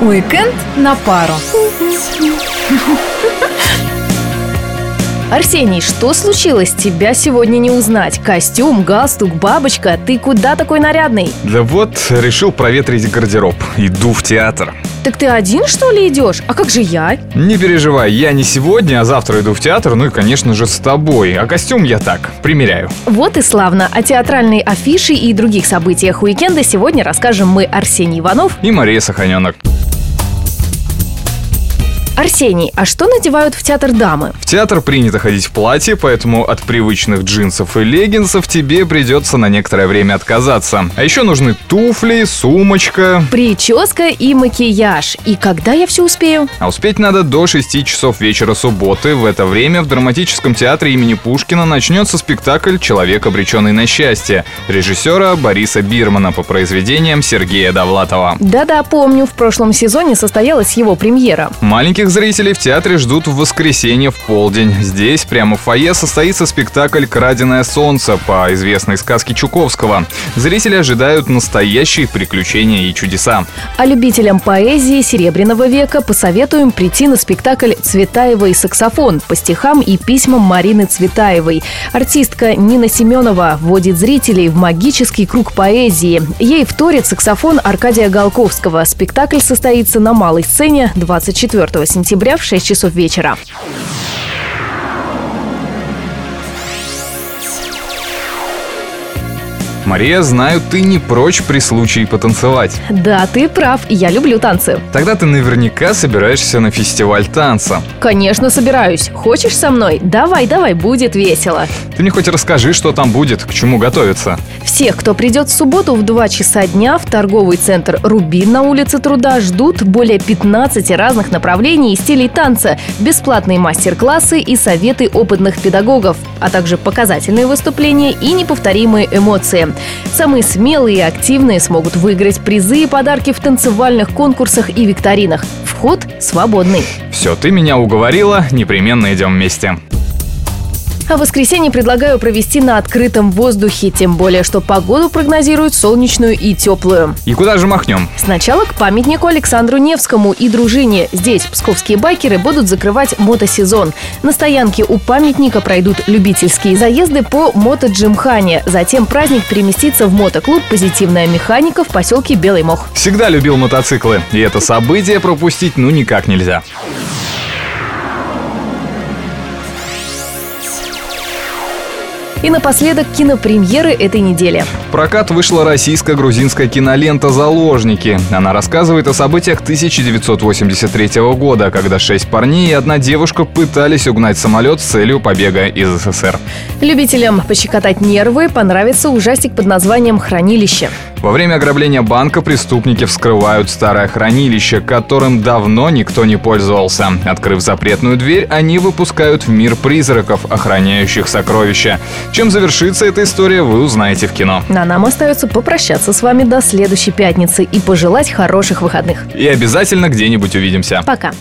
Уикенд на пару. Арсений, что случилось? Тебя сегодня не узнать. Костюм, галстук, бабочка. Ты куда такой нарядный? Да вот, решил проветрить гардероб. Иду в театр. Так ты один, что ли, идешь? А как же я? Не переживай, я не сегодня, а завтра иду в театр, ну и, конечно же, с тобой. А костюм я так, примеряю. Вот и славно. О театральной афише и других событиях уикенда сегодня расскажем мы Арсений Иванов и Мария Саханенок. Арсений, а что надевают в театр дамы? В театр принято ходить в платье, поэтому от привычных джинсов и леггинсов тебе придется на некоторое время отказаться. А еще нужны туфли, сумочка. Прическа и макияж. И когда я все успею? А успеть надо до 6 часов вечера субботы. В это время в драматическом театре имени Пушкина начнется спектакль «Человек, обреченный на счастье» режиссера Бориса Бирмана по произведениям Сергея Довлатова. Да-да, помню, в прошлом сезоне состоялась его премьера. Маленьких Многих зрителей в театре ждут в воскресенье в полдень. Здесь, прямо в фойе, состоится спектакль «Краденое солнце» по известной сказке Чуковского. Зрители ожидают настоящие приключения и чудеса. А любителям поэзии Серебряного века посоветуем прийти на спектакль «Цветаева и саксофон» по стихам и письмам Марины Цветаевой. Артистка Нина Семенова вводит зрителей в магический круг поэзии. Ей вторит саксофон Аркадия Голковского. Спектакль состоится на малой сцене 24 сентября сентября в 6 часов вечера. Мария, знаю, ты не прочь при случае потанцевать. Да, ты прав, я люблю танцы. Тогда ты наверняка собираешься на фестиваль танца. Конечно, собираюсь. Хочешь со мной? Давай, давай, будет весело. Ты мне хоть расскажи, что там будет, к чему готовиться. Всех, кто придет в субботу в 2 часа дня в торговый центр «Рубин» на улице Труда, ждут более 15 разных направлений и стилей танца, бесплатные мастер-классы и советы опытных педагогов, а также показательные выступления и неповторимые эмоции. Самые смелые и активные смогут выиграть призы и подарки в танцевальных конкурсах и викторинах. Вход свободный. Все, ты меня уговорила, непременно идем вместе. А воскресенье предлагаю провести на открытом воздухе, тем более, что погоду прогнозируют солнечную и теплую. И куда же махнем? Сначала к памятнику Александру Невскому и дружине. Здесь псковские байкеры будут закрывать мотосезон. На стоянке у памятника пройдут любительские заезды по мотоджимхане. Затем праздник переместится в мотоклуб «Позитивная механика» в поселке Белый Мох. Всегда любил мотоциклы, и это событие пропустить ну никак нельзя. И напоследок кинопремьеры этой недели. В прокат вышла российско-грузинская кинолента «Заложники». Она рассказывает о событиях 1983 года, когда шесть парней и одна девушка пытались угнать самолет с целью побега из СССР. Любителям пощекотать нервы понравится ужастик под названием «Хранилище». Во время ограбления банка преступники вскрывают старое хранилище, которым давно никто не пользовался. Открыв запретную дверь, они выпускают в мир призраков, охраняющих сокровища. Чем завершится эта история, вы узнаете в кино. А нам остается попрощаться с вами до следующей пятницы и пожелать хороших выходных. И обязательно где-нибудь увидимся. Пока.